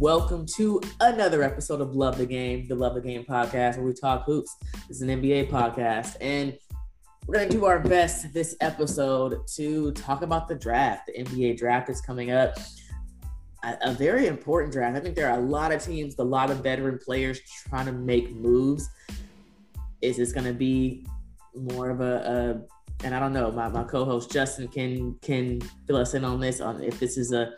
welcome to another episode of Love the Game, the Love the Game podcast, where we talk hoops. This is an NBA podcast, and we're going to do our best this episode to talk about the draft. The NBA draft is coming up. A, a very important draft. I think there are a lot of teams, a lot of veteran players trying to make moves. Is this going to be more of a, a and I don't know, my, my co-host Justin can can fill us in on this on if this is a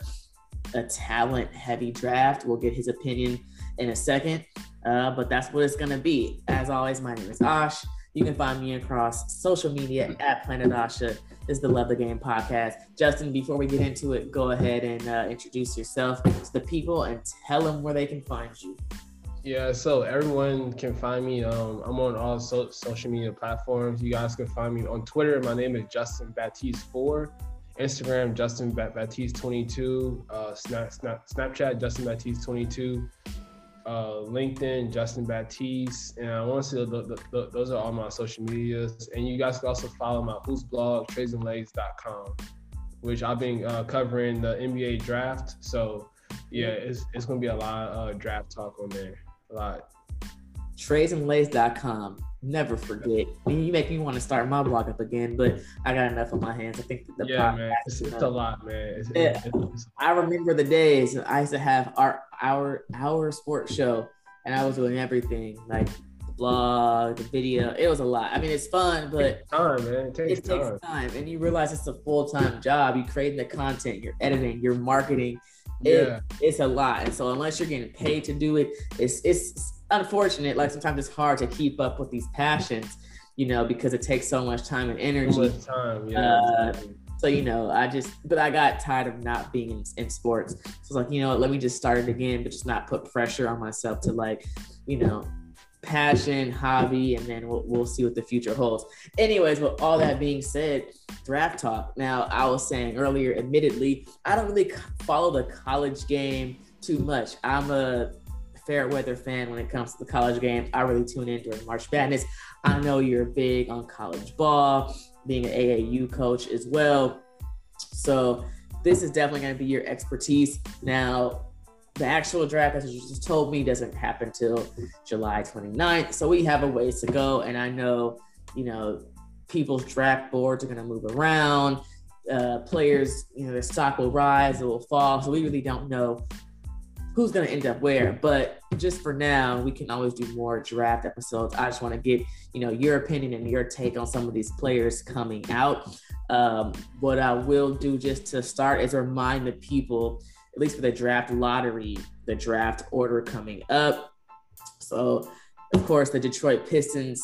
a talent heavy draft. We'll get his opinion in a second. Uh, but that's what it's going to be. As always, my name is Ash. You can find me across social media at Planet Asha. This is the Love the Game podcast. Justin, before we get into it, go ahead and uh, introduce yourself to the people and tell them where they can find you. Yeah, so everyone can find me. Um, I'm on all so- social media platforms. You guys can find me on Twitter. My name is Justin Baptiste Four. Instagram, Justin Baptiste 22. Uh, Snap, Snap, Snapchat, Justin Baptiste 22. Uh, LinkedIn, Justin Baptiste. And I want to say the, the, the, those are all my social medias. And you guys can also follow my Who's blog, tradesandlegs.com, which I've been uh, covering the NBA draft. So yeah, it's, it's going to be a lot of uh, draft talk on there. A lot. Tradesandlegs.com never forget. You make me want to start my blog up again, but I got enough on my hands. I think the yeah, man, it's, it's a lot, man. It's, yeah. It's, I remember the days I used to have our our our sports show, and I was doing everything like the blog, the video. It was a lot. I mean, it's fun, but it time, man. It takes, it takes time. time, and you realize it's a full time job. You creating the content, you're editing, you're marketing. It, yeah. it's a lot, and so unless you're getting paid to do it, it's it's unfortunate. Like sometimes it's hard to keep up with these passions, you know, because it takes so much time and energy. time, yeah. Uh, so you know, I just, but I got tired of not being in, in sports. So it's like, you know, let me just start it again, but just not put pressure on myself to like, you know, passion, hobby, and then we'll, we'll see what the future holds. Anyways, with all that being said, draft talk. Now, I was saying earlier, admittedly, I don't really follow the college game too much. I'm a fair weather fan when it comes to the college games. I really tune in during March Madness. I know you're big on college ball, being an AAU coach as well. So this is definitely going to be your expertise. Now, the actual draft, as you just told me, doesn't happen till July 29th. So we have a ways to go. And I know, you know, people's draft boards are going to move around. Uh, players, you know, their stock will rise, it will fall. So we really don't know who's going to end up where. But just for now, we can always do more draft episodes. I just want to get you know your opinion and your take on some of these players coming out. Um, what I will do just to start is remind the people, at least for the draft lottery, the draft order coming up. So, of course, the Detroit Pistons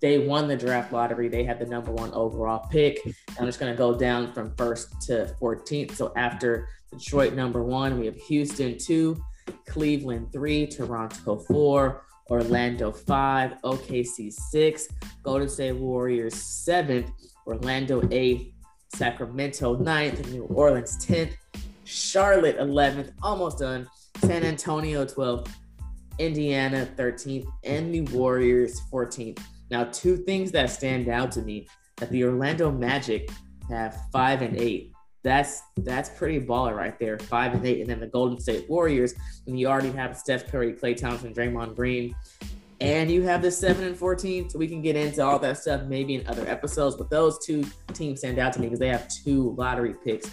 they won the draft lottery. They had the number one overall pick. I'm just going to go down from first to 14th. So after Detroit number one. We have Houston two, Cleveland three, Toronto four, Orlando five, OKC six, Golden State Warriors seventh, Orlando eighth, Sacramento ninth, New Orleans tenth, Charlotte eleventh, almost done, San Antonio twelfth, Indiana thirteenth, and the Warriors fourteenth. Now, two things that stand out to me that the Orlando Magic have five and eight that's that's pretty baller right there. Five and eight, and then the Golden State Warriors, and you already have Steph Curry, Klay Thompson, Draymond Green, and you have the seven and fourteen. So we can get into all that stuff maybe in other episodes. But those two teams stand out to me because they have two lottery picks.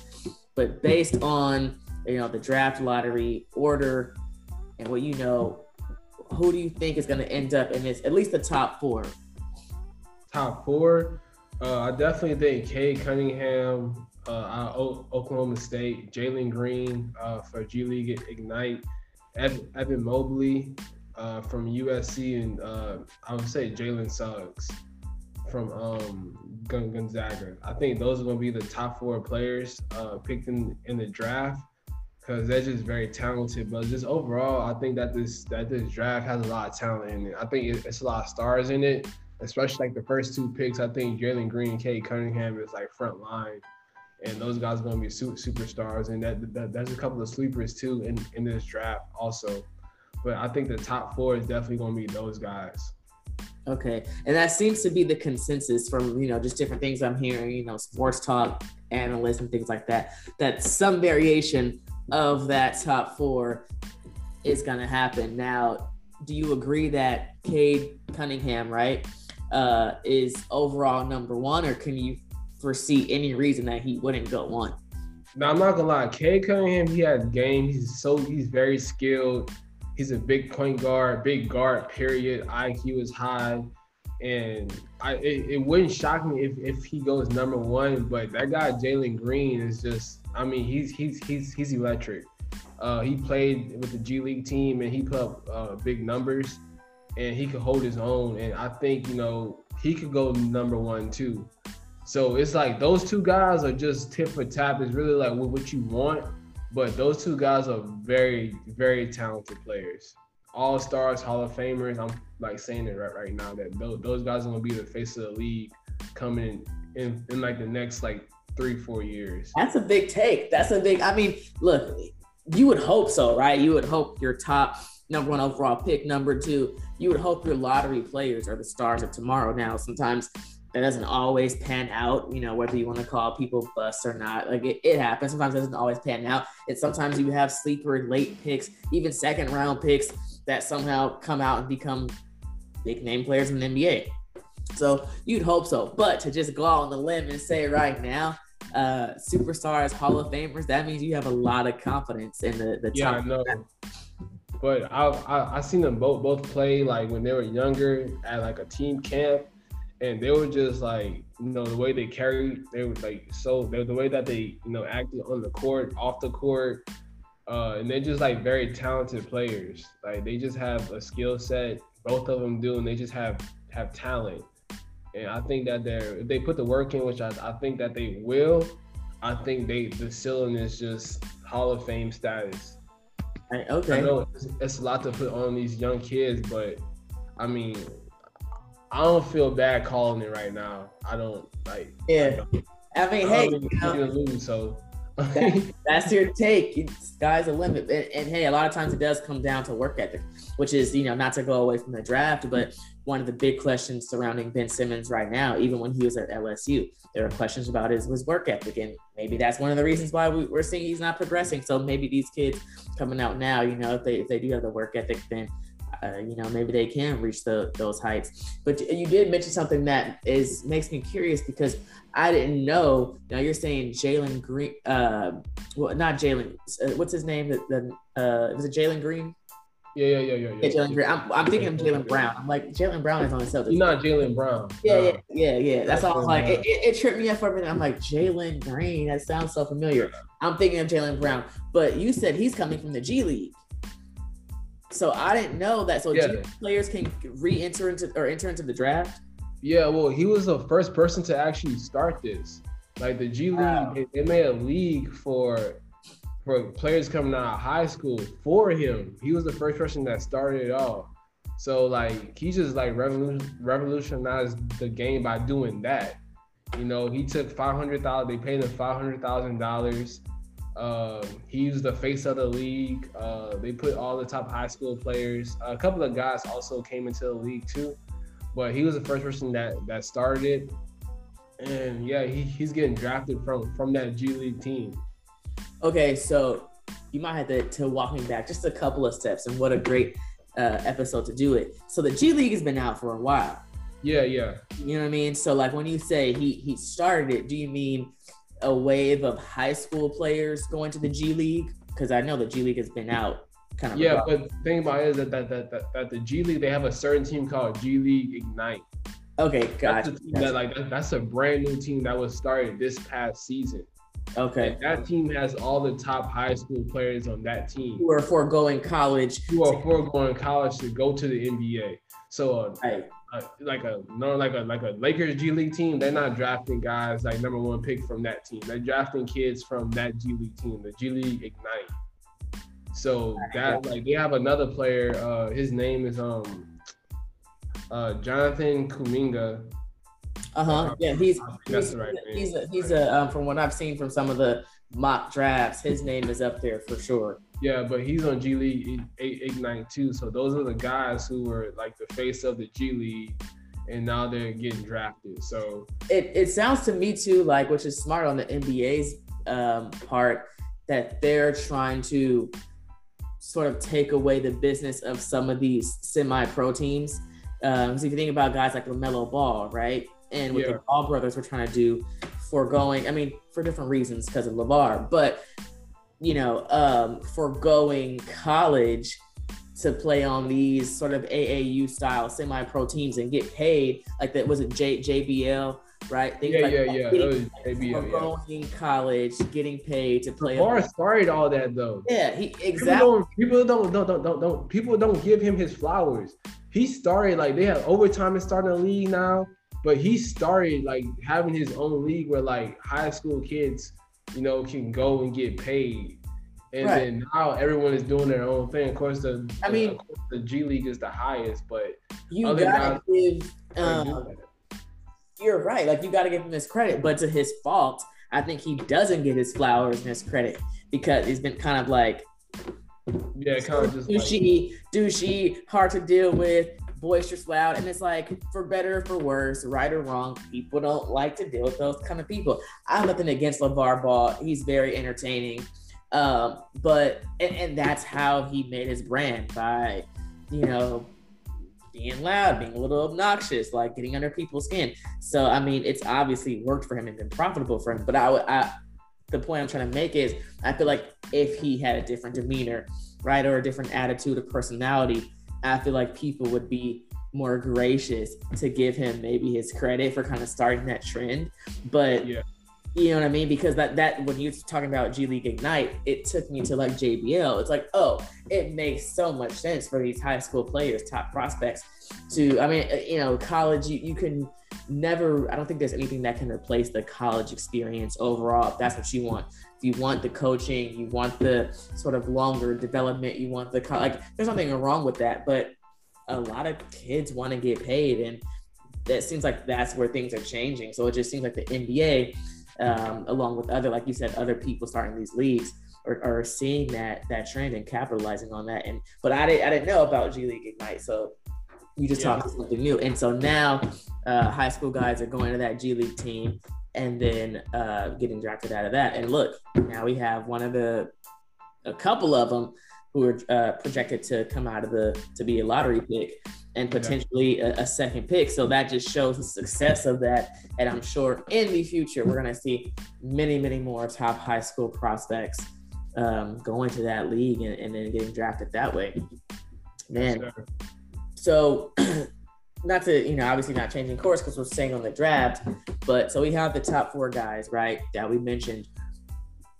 But based on you know the draft lottery order and what you know, who do you think is going to end up in this? At least the top four. Top four. Uh, I definitely think Cade Cunningham, uh, Oklahoma State, Jalen Green uh, for G League Ignite, Evan, Evan Mobley uh, from USC, and uh, I would say Jalen Suggs from um, Gonzaga. I think those are going to be the top four players uh, picked in, in the draft because they're just very talented. But just overall, I think that this that this draft has a lot of talent in it. I think it's a lot of stars in it, especially like the first two picks. I think Jalen Green, Cade Cunningham is like front line and those guys are going to be super superstars. And that, that that's a couple of sleepers too in, in this draft also. But I think the top four is definitely going to be those guys. Okay, and that seems to be the consensus from you know just different things I'm hearing, you know, sports talk analysts and things like that. That some variation of that top four is gonna happen. Now, do you agree that Cade Cunningham, right, uh, is overall number one, or can you foresee any reason that he wouldn't go one? Now I'm not gonna lie, Cade Cunningham, he has game. He's so he's very skilled. He's a big point guard, big guard. Period. IQ is high, and I it, it wouldn't shock me if if he goes number one. But that guy Jalen Green is just, I mean, he's he's he's he's electric. Uh, he played with the G League team and he put up uh, big numbers, and he could hold his own. And I think you know he could go number one too. So it's like those two guys are just tip for tap. It's really like what, you want, but those two guys are very, very talented players. All stars, Hall of Famers. I'm like saying it right right now that those, those guys are gonna be the face of the league coming in, in in like the next like three four years. That's a big take. That's a big. I mean, look, you would hope so, right? You would hope your top number one overall pick, number two. You would hope your lottery players are the stars of tomorrow. Now, sometimes that doesn't always pan out, you know, whether you want to call people bust or not. Like it, it happens. Sometimes it doesn't always pan out. It's sometimes you have sleeper late picks, even second round picks that somehow come out and become big name players in the NBA. So you'd hope so. But to just go out on the limb and say right now, uh, superstars, Hall of Famers, that means you have a lot of confidence in the, the yeah, top. I know. But I, I I seen them both both play like when they were younger at like a team camp. And they were just like you know the way they carried they were like so the way that they you know acted on the court off the court. Uh, and they're just like very talented players. Like they just have a skill set both of them do and they just have have talent. And i think that they're if they put the work in which i, I think that they will i think they the ceiling is just hall of fame status okay. i know it's, it's a lot to put on these young kids but i mean I don't feel bad calling it right now. I don't like. Yeah. I mean, I hey, you know, lose, so. that, that's your take. Sky's the limit. And, and hey, a lot of times it does come down to work ethic, which is, you know, not to go away from the draft, but one of the big questions surrounding Ben Simmons right now, even when he was at LSU, there are questions about his, his work ethic. And maybe that's one of the reasons why we, we're seeing he's not progressing. So maybe these kids coming out now, you know, if they, if they do have the work ethic, then uh, you know maybe they can reach the, those heights but you did mention something that is makes me curious because i didn't know now you're saying jalen green uh well not jalen uh, what's his name the, the uh was it jalen green yeah, yeah, yeah, yeah. yeah, jalen green I'm, I'm thinking of jalen brown i'm like jalen brown is on the celtics You're not Jalen Brown. yeah, yeah, yeah, yeah. That's all like. It, it, it tripped me up for a minute. I'm like, Jalen Green. That sounds so familiar. I'm thinking of Jalen Brown, but you said he's coming from the G League. So I didn't know that. So Yeah. G League players can re-enter into or enter into the draft. Yeah, well, he was the first person to actually start this. Like the G League, Wow. they made a league for for players coming out of high school for him. He was the first person that started it all. So like he just like revolution, revolutionized the game by doing that. You know, he took five hundred thousand. They paid him five hundred thousand dollars. Uh, he was the face of the league. Uh, they put all the top high school players. A couple of guys also came into the league too but he was the first person that that started it. And yeah, he, he's getting drafted from from that G League team. Okay, so you might have to, to walk me back just a couple of steps, and what a great uh, episode to do it. So the G League has been out for a while. Yeah, yeah. You know what I mean? So like when you say he he started it, do you mean a wave of high school players going to the G League? Because I know the G League has been out kind of. Yeah, but the thing about it is that that, that, that, that the G League they have a certain team called G League Ignite. okay, That's gotcha. a team that like that, that's a brand new team that was started this past season. Okay, that team has all the top high school players on that team who are foregoing college. who are foregoing college to go to the NBA. So uh, Right. uh, like a no like a like a Lakers G League team, they're not drafting guys like number one pick from that team. They're drafting kids from that G League team, the G League Ignite. So that like they have another player. Uh, his name is um uh Jonathan Kuminga. Uh huh. Yeah, he's he's right he's a, he's a um, from what I've seen from some of the mock drafts, his name is up there for sure. Yeah, but he's on G League I- Ignite too. So those are the guys who were like the face of the G League, and now they're getting drafted. So It it sounds to me too like, which is smart on the NBA's um, part, that they're trying to sort of take away the business of some of these semi-pro teams. Because um, if you think about guys like LaMelo Ball, right, and what yeah. the Ball brothers were trying to do, foregoing, I mean, for different reasons because of LaVar, but you know, um, foregoing college to play on these sort of AAU style semi-pro teams and get paid like that was it J, JBL right? Things yeah, like yeah, yeah. Getting, JBL, going yeah. college, getting paid to play. Bar started all that though. Yeah, he exactly. People don't, people don't, don't, don't, don't, people don't give him his flowers. He started like they have overtime and starting a league now, but he started like having his own league where like high school kids, you know, can go and get paid and right. then now everyone is doing their own thing. Of course, the I mean, course the G League is the highest, but you gotta give. Um, you're right. Like you gotta give him his credit, but to his fault, I think he doesn't get his flowers and his credit because he's been kind of like. Yeah, kind of just douchey, like... douchey, hard to deal with, boisterous, loud, and it's like for better or for worse, right or wrong, people don't like to deal with those kind of people. I have nothing against LaVar Ball; he's very entertaining. Um, but and, and that's how he made his brand by, you know, being loud, being a little obnoxious, like getting under people's skin. So I mean, it's obviously worked for him and been profitable for him. But I, I the point I'm trying to make is, I feel like if he had a different demeanor, right, or a different attitude or personality, I feel like people would be more gracious to give him maybe his credit for kind of starting that trend. But yeah. You know what I mean? Because that that when you're talking about G League Ignite, it took me to like JBL. It's like, oh, it makes so much sense for these high school players, top prospects, to I mean, uh, you know, college. You, you can never. I don't think there's anything that can replace the college experience overall. If that's what you want. If you want the coaching, you want the sort of longer development, you want the like. There's nothing wrong with that, but a lot of kids want to get paid, and that seems like that's where things are changing. So it just seems like the NBA um, along with other, like you said, other people starting these leagues are, are seeing that that trend and capitalizing on that. And but I didn't I didn't know about G League Ignite, so you just yeah. something new. And so now uh, high school guys are going to that G League team and then uh, getting drafted out of that. And look, now we have one of the a couple of them who are uh, projected to come out of the to be a lottery pick and potentially a, a, second pick. So that just shows the success of that. And I'm sure in the future we're gonna see many, many more top high school prospects um, going to that league and, and, then getting drafted that way. Man, so not to you know obviously not changing course because we're staying on the draft, but so we have the top four guys right that we mentioned.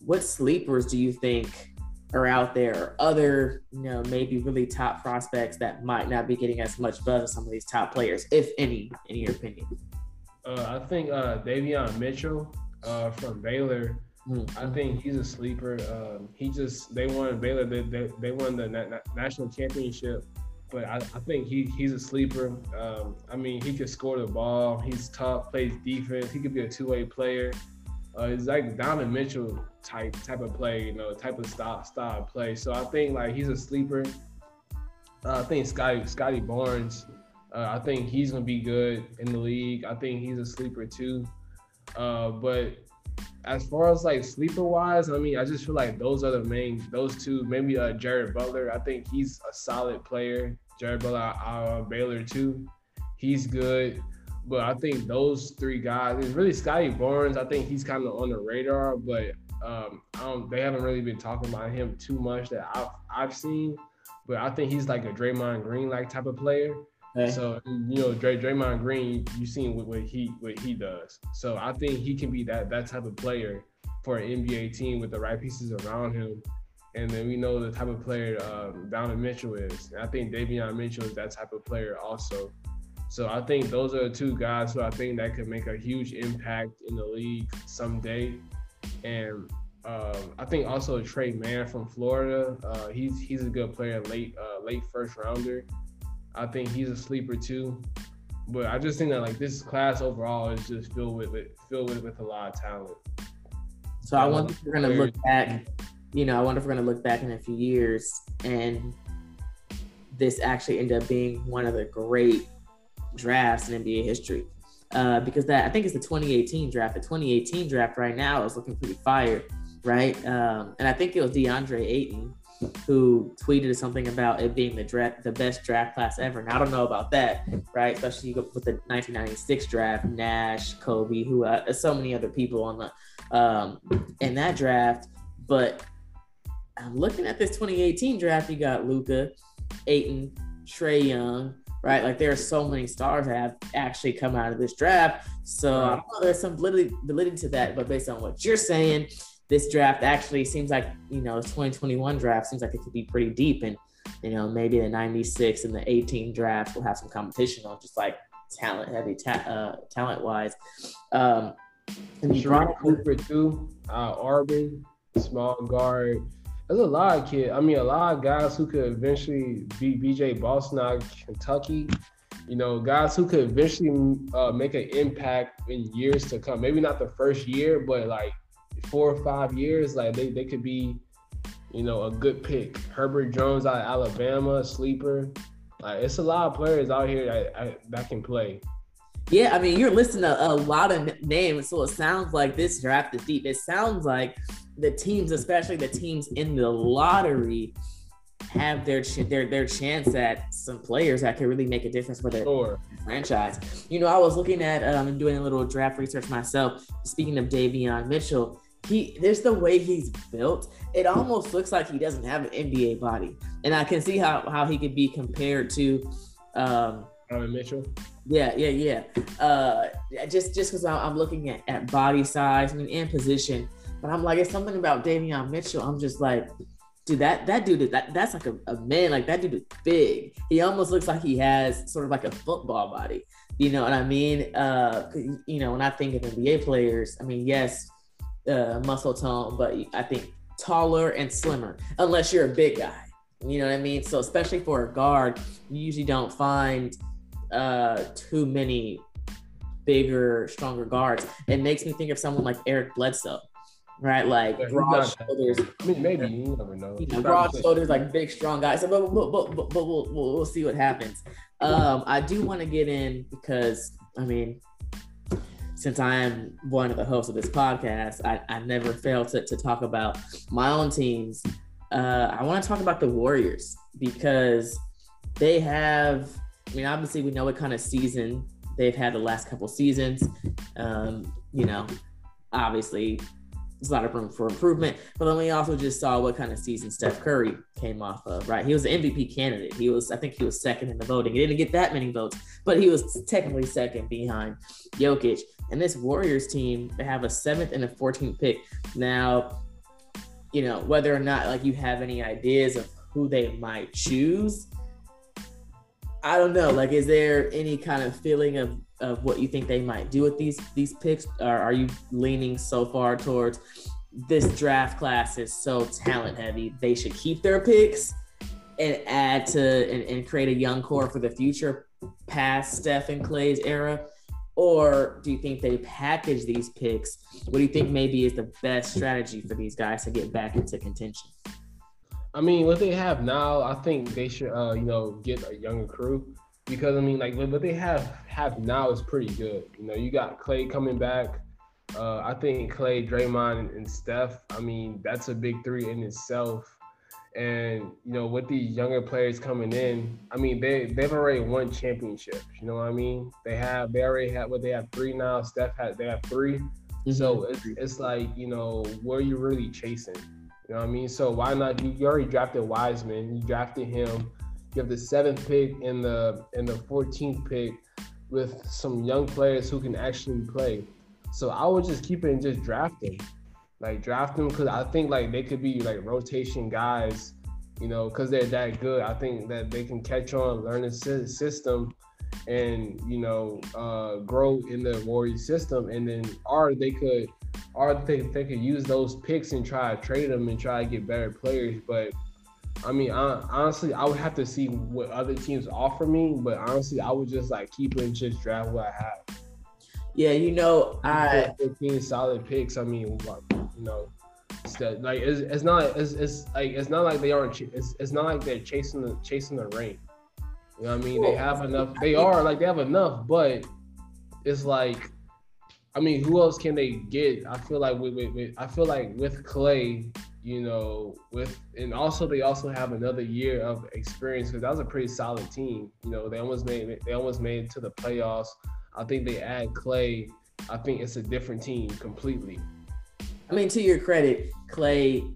What sleepers do you think are out there other, you know, maybe really top prospects that might not be getting as much buzz as some of these top players, if any, in your opinion? Uh, I think uh, Davion Mitchell uh, from Baylor. Mm-hmm. I think he's a sleeper. Um, he just they won Baylor. They, they, they won the na- national championship, but I, I, think he he's a sleeper. Um, I mean, he can score the ball. He's tough. Plays defense. He could be a two way player. Uh, it's like Donovan Mitchell type type of play, you know, type of style style play. So I think like he's a sleeper. Uh, I think Scottie Scottie Barnes. Uh, I think he's gonna be good in the league. I think he's a sleeper too. Uh, but as far as like sleeper wise, I mean, I just feel like those are the main those two. Maybe uh, Jared Butler. I think he's a solid player. Jared Butler, uh, Baylor too. He's good. But I think those three guys, it's really Scottie Barnes. I think he's kind of on the radar, but um, they haven't really been talking about him too much that I've, I've seen. But I think he's like a Draymond Green like type of player. Okay. So you know, Dray, Draymond Green, you've seen what, what he what he does. So I think he can be that that type of player for an NBA team with the right pieces around him. And then we know the type of player um, Donovan Mitchell is. And I think Davion Mitchell is that type of player also. So I think those are the two guys who I think that could make a huge impact in the league someday. And um, I think also Tre Mann from Florida. Uh, he's he's a good player, late uh, late first rounder. I think he's a sleeper too. But I just think that like this class overall is just filled with, with filled with, with a lot of talent. So I wonder if we're gonna look back. You know, I wonder if we're gonna look back in a few years and this actually end up being one of the great drafts in NBA history. Uh, because that I think it's the 2018 draft. The 2018 draft right now is looking pretty fire, right? Um, and I think it was DeAndre Ayton who tweeted something about it being the draft, the best draft class ever. And I don't know about that, right? Especially with the 1996 draft, Nash, Kobe, who uh, so many other people on the um, in that draft. But I'm looking at this 2018 draft. You got Luka, Ayton, Trae Young, right? Like there are so many stars that have actually come out of this draft. So I know there's some validity, validity to that, but based on what you're saying, this draft actually seems like you know 2021 draft seems like it could be pretty deep, and you know maybe the 96 and the 18 draft will have some competition on just like talent heavy, ta- uh, talent wise. Um, and Sharife Cooper too, uh, Auburn, small guard. There's a lot of kids. I mean, a lot of guys who could eventually beat BJ Boston out of Kentucky. You know, guys who could eventually uh, make an impact in years to come. Maybe not the first year, but like four or five years, like they, they could be, you know, a good pick. Herbert Jones out of Alabama, sleeper. Like it's a lot of players out here that, that can play. Yeah, I mean, you're listing a, a lot of names, so it sounds like this draft is deep. It sounds like the teams, especially the teams in the lottery, have their ch- their their chance at some players that can really make a difference for their sure. franchise. You know, I was looking at um doing a little draft research myself. Speaking of Davion Mitchell, he there's the way he's built. It almost looks like he doesn't have an NBA body, and I can see how how he could be compared to. Um, Donovan Mitchell. Yeah, yeah, yeah. Uh, just just because I'm looking at, at body size, I mean, and position, but I'm like, it's something about Davion Mitchell. I'm just like, dude, that that dude, that that's like a, a man. Like that dude is big. He almost looks like he has sort of like a football body. You know what I mean? Uh, you know, when I think of NBA players, I mean, yes, uh, muscle tone, but I think taller and slimmer, unless you're a big guy. You know what I mean? So especially for a guard, you usually don't find uh, too many bigger, stronger guards. It makes me think of someone like Eric Bledsoe, right? Like yeah, broad shoulders. I mean, maybe you never know. You know broad shoulders, like big, strong guys. So, but, but, but, but, but we'll, we'll, we'll see what happens. Um, I do want to get in because I mean, since I am one of the hosts of this podcast, I, I never fail to, to talk about my own teams. Uh, I want to talk about the Warriors because they have I mean, obviously, we know what kind of season they've had the last couple seasons. Um, you know, obviously, there's a lot of room for improvement. But then we also just saw what kind of season Steph Curry came off of, right? He was an MVP candidate. He was, I think he was second in the voting. He didn't get that many votes, but he was technically second behind Jokic. And this Warriors team, they have a seventh and a 14th pick. Now, you know, whether or not like you have any ideas of who they might choose, I don't know. Like, is there any kind of feeling of of what you think they might do with these these picks, or are you leaning so far towards this draft class is so talent heavy? They should keep their picks and add to and, and create a young core for the future past Steph and Klay's era. Or do you think they package these picks? What do you think maybe is the best strategy for these guys to get back into contention? I mean, what they have now, I think they should, uh, you know, get a younger crew because I mean, like what they have have now is pretty good. You know, you got Klay coming back. Uh, I think Klay, Draymond, and Steph. I mean, that's a big three in itself. And you know, with these younger players coming in, I mean, they they've already won championships. You know what I mean? They have they already have what they have three now. Steph had they have 3 mm-hmm. So it's, it's like you know, what are you really chasing? You know what I mean? So why not? You, you already drafted Wiseman. You drafted him. You have the seventh pick and the and the 14th pick with some young players who can actually play. So I would just keep it and just draft them, like draft them because I think like they could be like rotation guys, you know, because they're that good. I think that they can catch on, learn the system, and you know uh, grow in the Warrior system, and then or they could or they, they could use those picks and try to trade them and try to get better players. But I mean, I, honestly, I would have to see what other teams offer me. But honestly, I would just like keep it and just draft what I have. Yeah, you know, I 15 solid picks. I mean, you know, like it's, it's not it's, it's like it's not like they aren't it's, it's not like they're chasing the chasing the rain. You know what I mean? They have enough. They are like they have enough, but it's like I mean, who else can they get? I feel like with, with, with I feel like with Klay, you know, with and also they also have another year of experience because that was a pretty solid team. You know, they almost made they almost made it to the playoffs. I think they add Klay. I think it's a different team completely. I mean, to your credit, Klay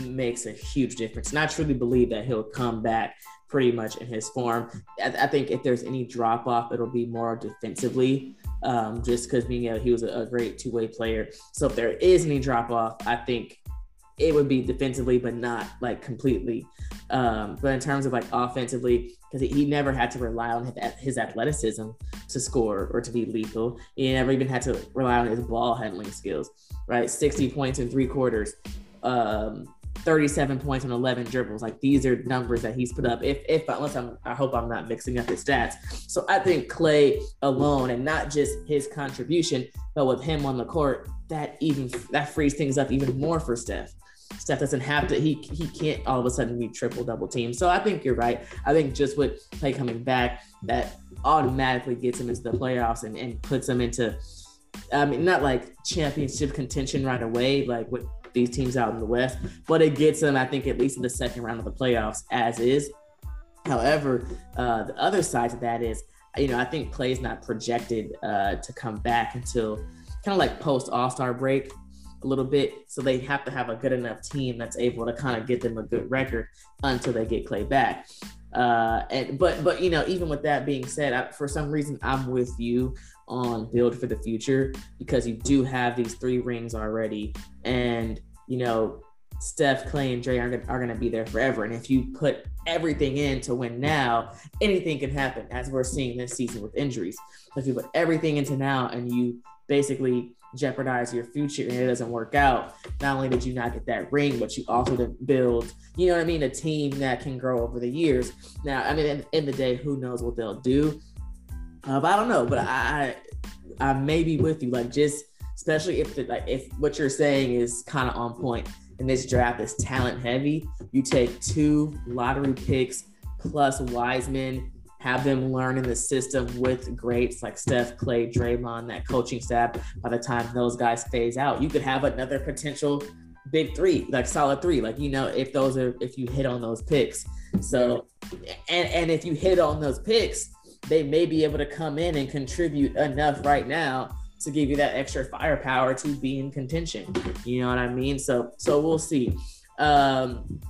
makes a huge difference. And I truly believe that he'll come back pretty much in his form. I, I think if there's any drop off, it'll be more defensively, um, just because being know, he was a, a great two way player. So if there is any drop off, I think it would be defensively, but not like completely. Um, but in terms of like offensively, because he, never had to rely on his athleticism to score or to be lethal. He never even had to rely on his ball handling skills, right? 60 points in three quarters, um, 37 points and 11 dribbles. Like these are numbers that he's put up. If, if unless I'm, I hope I'm not mixing up his stats. So I think Klay alone, and not just his contribution, but with him on the court, that even that frees things up even more for Steph. Steph doesn't have to. He he can't all of a sudden be triple double team. So I think you're right. I think just with Klay coming back, that automatically gets him into the playoffs and, and puts him into. I mean, not like championship contention right away, like with these teams out in the West, but it gets them, I think, at least in the second round of the playoffs as is. However, uh, the other side to that is, you know, I think Klay's not projected uh, to come back until kind of like post All Star break a little bit. So they have to have a good enough team that's able to kind of get them a good record until they get Klay back. Uh, and but but you know, even with that being said, I, for some reason I'm with you on build for the future because you do have these three rings already, and you know Steph, Klay, and Dray are, are going to be there forever. And if you put everything in to win now, anything can happen, as we're seeing this season with injuries. If you put everything into now and you basically jeopardize your future and it doesn't work out, not only did you not get that ring, but you also didn't build, you know what I mean, a team that can grow over the years. Now, I mean, in, in the day, who knows what they'll do? Uh, but I don't know. But I, I may be with you. Like, just especially if the, like if what you're saying is kind of on point, and this draft is talent heavy. You take two lottery picks plus Wiseman have them learn in the system with greats like Steph, Klay, Draymond, that coaching staff. By the time those guys phase out, you could have another potential big three, like solid three. Like you know, if those are if you hit on those picks. So, and and if you hit on those picks, they may be able to come in and contribute enough right now to give you that extra firepower to be in contention. You know what I mean? So so we'll see. Um,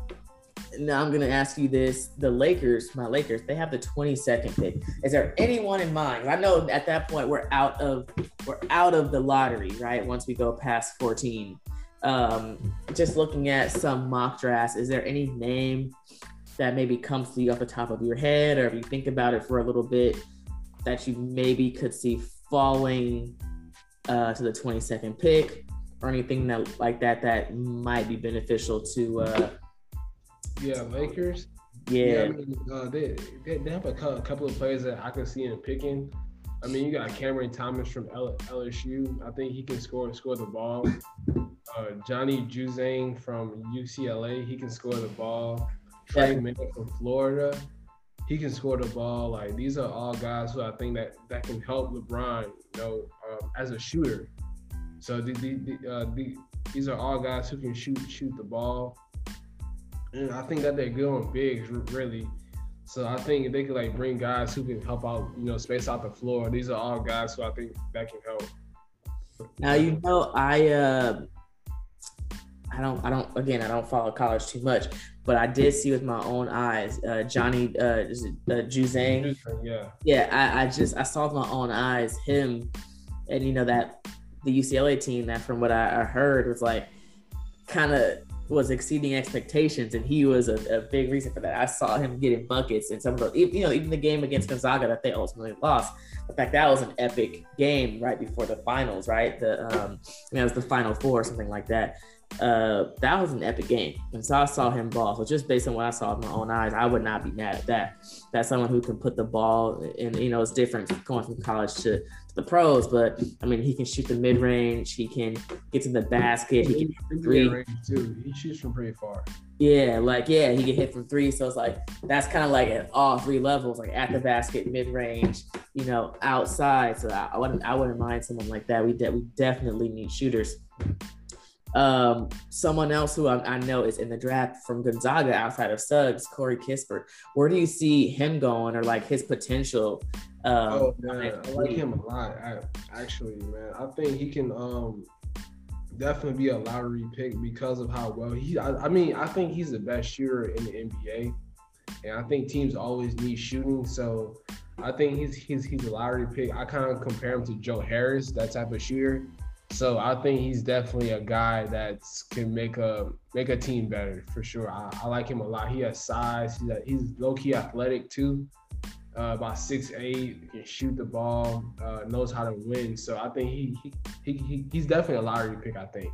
now I'm gonna ask you this: the Lakers, my Lakers, they have the 22nd pick. Is there anyone in mind? I know at that point we're out of we're out of the lottery, right? Once we go past 14. Um, just looking at some mock drafts, is there any name that maybe comes to you off the top of your head, or if you think about it for a little bit, that you maybe could see falling uh, to the 22nd pick, or anything that like that that might be beneficial to uh, yeah, Lakers. Yeah, yeah I mean, uh, they, they, they have a couple of players that I can see in picking. I mean, you got Cameron Thomas from LSU. I think he can score score the ball. Uh, Johnny Juzang from UCLA. He can score the ball. Tre Mann from Florida. He can score the ball. Like these are all guys who I think that that can help LeBron, you know, um, as a shooter. So the, the, the, uh, the, these are all guys who can shoot shoot the ball. And I think that they're good on bigs, really. So I think they could like bring guys who can help out, you know, space out the floor. These are all guys who I think that can help. Now you know I uh I don't I don't again I don't follow college too much, but I did see with my own eyes uh Johnny uh, uh Juzang. Yeah. Yeah, I, I just I saw with my own eyes him and you know that the UCLA team that from what I, I heard was like kind of was exceeding expectations, and he was a, a, big reason for that. I saw him getting buckets in some of the, you know, even the game against Gonzaga that they ultimately lost. In fact, that was an epic game right before the finals, right? The um, you know, it was the final four or something like that uh, that was an epic game. And so I saw him ball. So just based on what I saw with my own eyes, I would not be mad at that. That's someone who can put the ball in, you know, it's different going from college to, to the pros, but I mean, he can shoot the mid range, he can get to the basket, he can hit from three. Too. He shoots from pretty far. Yeah, like, yeah, he can hit from three. So it's like, that's kind of like at all three levels, like at the basket, mid range, you know, outside. So I, I, wouldn't, I wouldn't mind someone like that. We, de- we definitely need shooters. Um, someone else who I, I, know is in the draft from Gonzaga outside of Suggs, Corey Kispert. Where do you see him going or like his potential? Um, oh man, I like him a lot. I, actually, man, I think he can um, definitely be a lottery pick because of how well he. I, I mean, I think he's the best shooter in the NBA, and I think teams always need shooting. So I think he's he's he's a lottery pick. I kind of compare him to Joe Harris, that type of shooter. So I think he's definitely a guy that can make a make a team better for sure. I, I like him a lot. He has size. He's, he's low key athletic too. Uh, about six eight, can shoot the ball, uh, knows how to win. So I think he, he he, he he's definitely a lottery pick. I think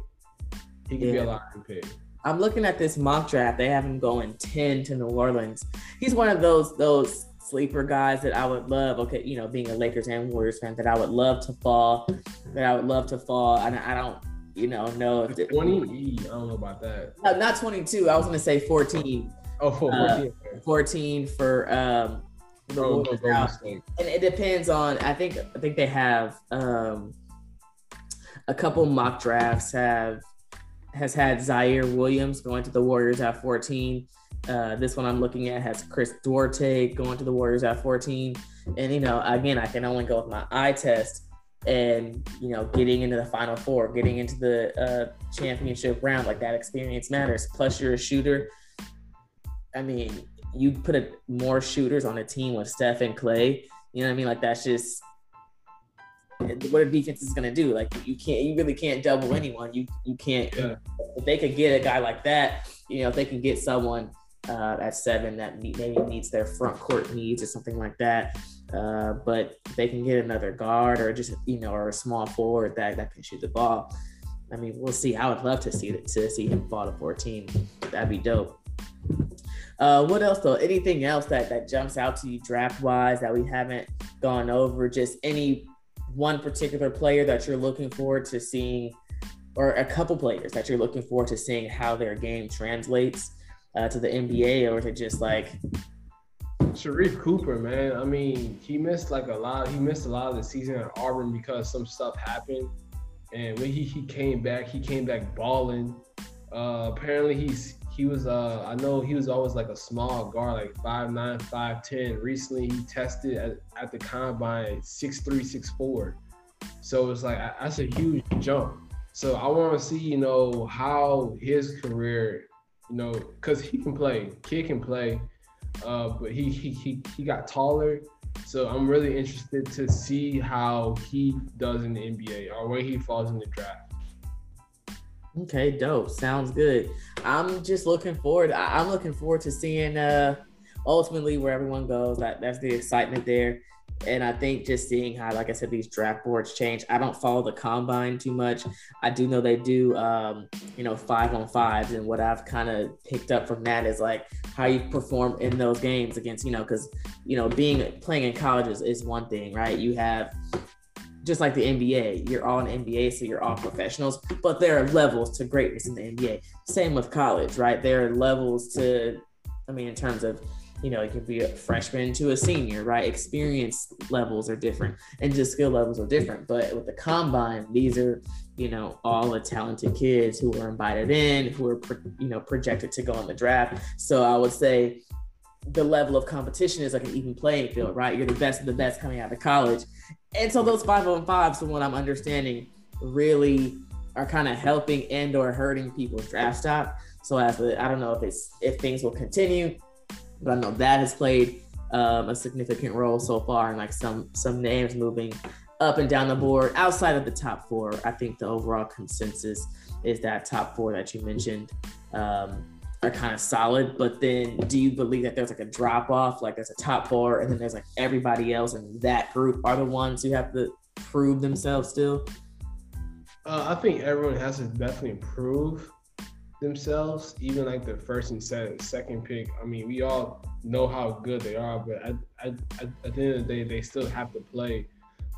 he can yeah. be a lottery pick. I'm looking at this mock draft. They have him going ten to New Orleans. He's one of those those sleeper guys that I would love. Okay, you know, being a Lakers and Warriors fan, that I would love to fall. That I would love to fall. And I don't, you know, know if twenty. I don't know about that. No, not twenty two. I was gonna say fourteen. Oh, 14. Uh, 14 for um the oh, Warriors And it depends on. I think I think they have um a couple mock drafts have has had Ziaire Williams going to the Warriors at 14. Uh, this one I'm looking at has Chris Duarte going to the Warriors at 14. And, you know, again, I can only go with my eye test and, you know, getting into the final four, getting into the uh, championship round, like that experience matters. Plus, you're a shooter. I mean, you put a, more shooters on a team with Steph and Klay. You know what I mean? Like, that's just what a defense is going to do. Like you can't, you really can't double anyone. You you can't. Yeah. If they could get a guy like that, you know, if they can get someone uh, at seven that maybe needs their front court needs or something like that. Uh, but they can get another guard or just you know or a small forward that that can shoot the ball. I mean, we'll see. I would love to see to see him fall to 14. That'd be dope. Uh, what else though? Anything else that that jumps out to you draft wise that we haven't gone over? Just any one particular player that you're looking forward to seeing, or a couple players that you're looking forward to seeing how their game translates uh, to the NBA, or to just like Sharife Cooper, man. I mean, he missed like a lot. He missed a lot of the season at Auburn because some stuff happened. And when he, he came back, he came back balling. Uh, apparently, he's he was. Uh, I know he was always like a small guard, like five nine, five ten. Recently, he tested at, at the combine six three, six four. So it's like that's a huge jump. So I want to see, you know, how his career you know, because he can play, kid can play, uh, but he, he he he got taller. So I'm really interested to see how he does in the NBA or where he falls in the draft. Okay, dope. Sounds good. I'm just looking forward. I'm looking forward to seeing uh ultimately where everyone goes. That that's the excitement there. And I think just seeing how, like I said, these draft boards change. I don't follow the combine too much. I do know they do, um, you know, five on fives. And what I've kind of picked up from that is like how you perform in those games against, you know, because, you know, being playing in colleges is one thing, right? You have just like the NBA, you're all in NBA, so you're all professionals, but there are levels to greatness in the NBA. Same with college, right? There are levels to, I mean, in terms of you know, it could be a freshman to a senior, right? Experience levels are different and just skill levels are different. But with the combine, these are, you know, all the talented kids who were invited in, who are, you know, projected to go in the draft. So I would say the level of competition is like an even playing field, right? You're the best of the best coming out of college. And so those five on from what I'm understanding, really are kind of helping and or hurting people's draft stock. So as the, I don't know if it's if things will continue but I know that has played um, a significant role so far, and like some some names moving up and down the board outside of the top four. I think the overall consensus is that top four that you mentioned um, are kind of solid. But then, do you believe that there's like a drop off? Like there's a top four, and then there's like everybody else, and that group are the ones who have to prove themselves still. Uh, I think everyone has to definitely improve themselves, even like the first and second pick. I mean, we all know how good they are, but at, at, at the end of the day, they still have to play.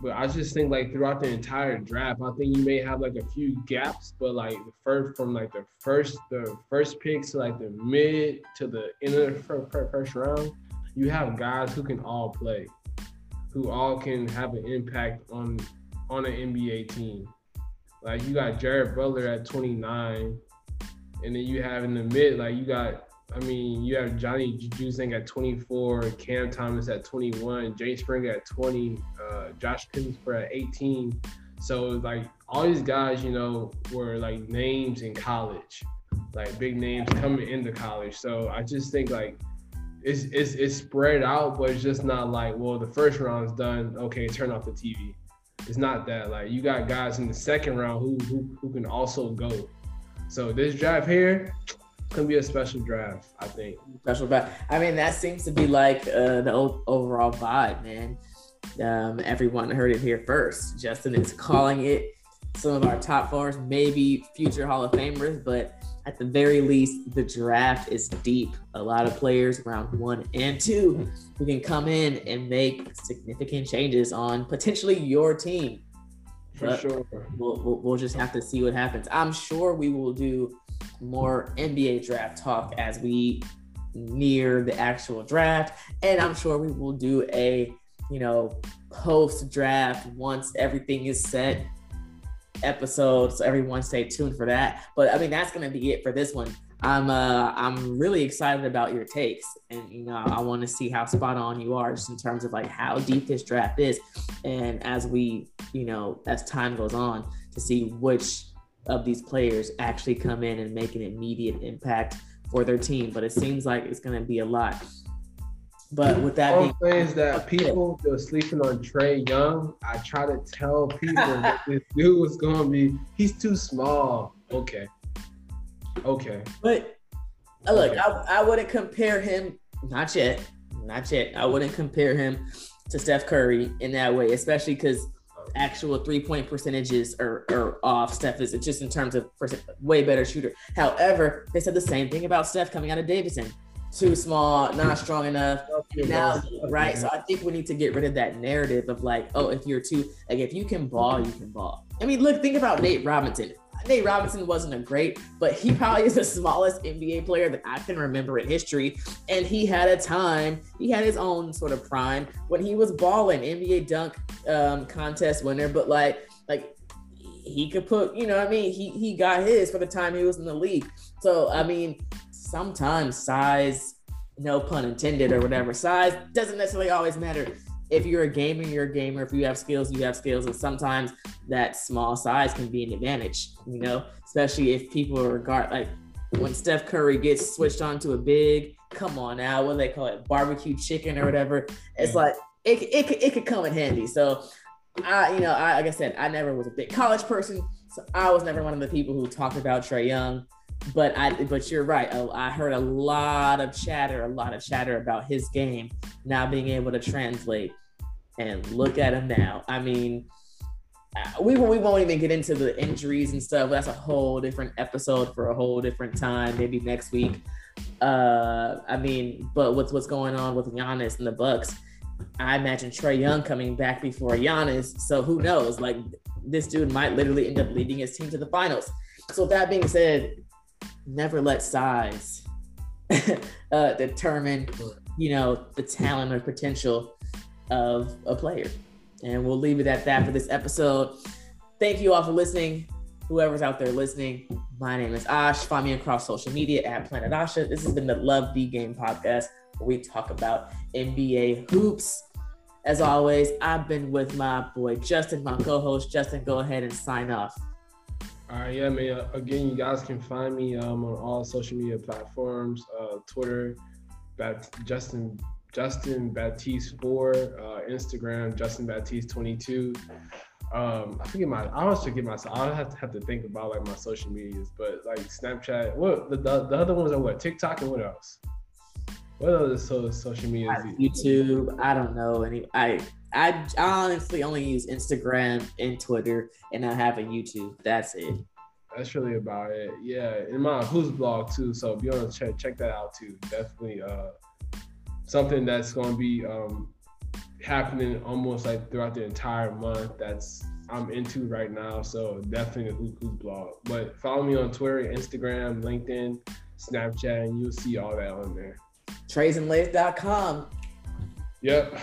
But I just think like throughout the entire draft, I think you may have like a few gaps, but like the first from like the first the first picks to like the mid to the end of the first round, you have guys who can all play, who all can have an impact on on an NBA team. Like you got Jared Butler at 29, and then you have in the mid, like you got, I mean, you have Johnny Juzang at 24, Cam Thomas at 21, Jay Springer at 20, uh, Josh Kinsper at 18. So like all these guys, you know, were like names in college, like big names coming into college. So I just think like it's it's it's spread out, but it's just not like, well, the first round's done. Okay, turn off the TV. It's not that. Like you got guys in the second round who who, who can also go. So this draft here can be a special draft, I think. Special draft. I mean, that seems to be like uh, the overall vibe, man. Um, everyone heard it here first. Justin is calling it some of our top fours, maybe future Hall of Famers, but at the very least, the draft is deep. A lot of players round one and two who can come in and make significant changes on potentially your team. For but sure. We'll, we'll, we'll, just have to see what happens. I'm sure we will do more NBA draft talk as we near the actual draft. And I'm sure we will do a, you know, post draft once everything is set episode. So everyone stay tuned for that. But I mean, that's gonna be it for this one. I'm uh I'm really excited about your takes, and you know I want to see how spot on you are just in terms of like how deep this draft is, and as we you know as time goes on to see which of these players actually come in and make an immediate impact for their team. But it seems like it's gonna be a lot. But with that All being is that people they're sleeping on Trae Young. I try to tell people that this dude was gonna be he's too small. Okay. Okay. But uh, look, okay. I, I wouldn't compare him, not yet, not yet. I wouldn't compare him to Steph Curry in that way, especially because actual three point percentages are, are off. Steph is just in terms of percent, way better shooter. However, they said the same thing about Steph coming out of Davidson too small, not strong enough. Now, right? So I think we need to get rid of that narrative of like, oh, if you're too like if you can ball, you can ball. I mean, look, think about Nate Robinson. Nate Robinson wasn't a great, but he probably is the smallest NBA player that I can remember in history. And he had a time, he had his own sort of prime when he was balling, NBA dunk um, contest winner, but like, like he could put, you know, what I mean, he he got his for the time he was in the league. So I mean, sometimes size, no pun intended or whatever, size doesn't necessarily always matter. If you're a gamer, you're a gamer. If you have skills, you have skills. And sometimes that small size can be an advantage, you know, especially if people regard like when Steph Curry gets switched on to a big, come on now, what do they call it, barbecue chicken or whatever. It's like it, it, it, it could come in handy. So I, you know, I, like I said, I never was a big college person. So I was never one of the people who talked about Trae Young but I but you're right. I, I heard a lot of chatter, a lot of chatter about his game not being able to translate. And look at him now. I mean, uh, we we won't even get into the injuries and stuff. That's a whole different episode for a whole different time. Maybe next week. Uh, I mean, but what's what's going on with Giannis and the Bucks? I imagine Trae Young coming back before Giannis. So who knows? Like this dude might literally end up leading his team to the finals. So that being said, never let size uh, determine, you know, the talent or potential of a player. And we'll leave it at that for this episode. Thank you all for listening. Whoever's out there listening, my name is Ash. Find me across social media at Planet Asha. This has been the Love the Game podcast where we talk about NBA hoops. As always, I've been with my boy Justin, my co-host. Justin, go ahead and sign off. All right, yeah, man. Again, you guys can find me um, on all social media platforms: uh, Twitter, Justin Justin Baptiste four, uh, Instagram Justin Baptiste twenty two. Um, I forget my. I always forget myself. I have to have to think about like my social medias, but like Snapchat. What the, the, the other ones are what TikTok and what else? What other so, social media? YouTube. I don't know any. I I honestly only use Instagram and Twitter, and I have a YouTube. That's it. That's really about it. Yeah, in my Who's blog too. So if you want to check check that out too, definitely uh, something that's going to be um, happening almost like throughout the entire month. That's I'm into right now. So definitely the Who's blog. But follow me on Twitter, Instagram, LinkedIn, Snapchat, and you'll see all that on there. Traysandlace.com. Yep.